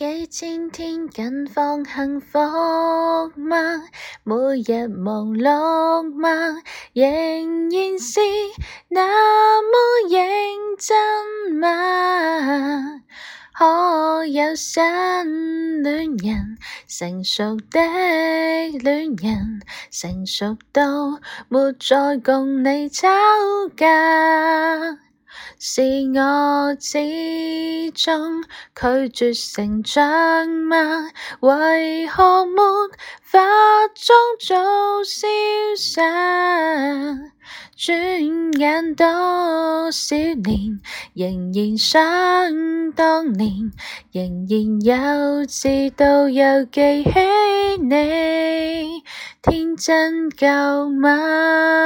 几千天近况幸福吗？每日忙碌吗？仍然是那么认真吗？可有新恋人？成熟的恋人，成熟到没再共你吵架。是我始终拒绝成长吗？为何没法装早消洒？转眼多少年，仍然想当年，仍然幼稚到又记起你，天真够吗？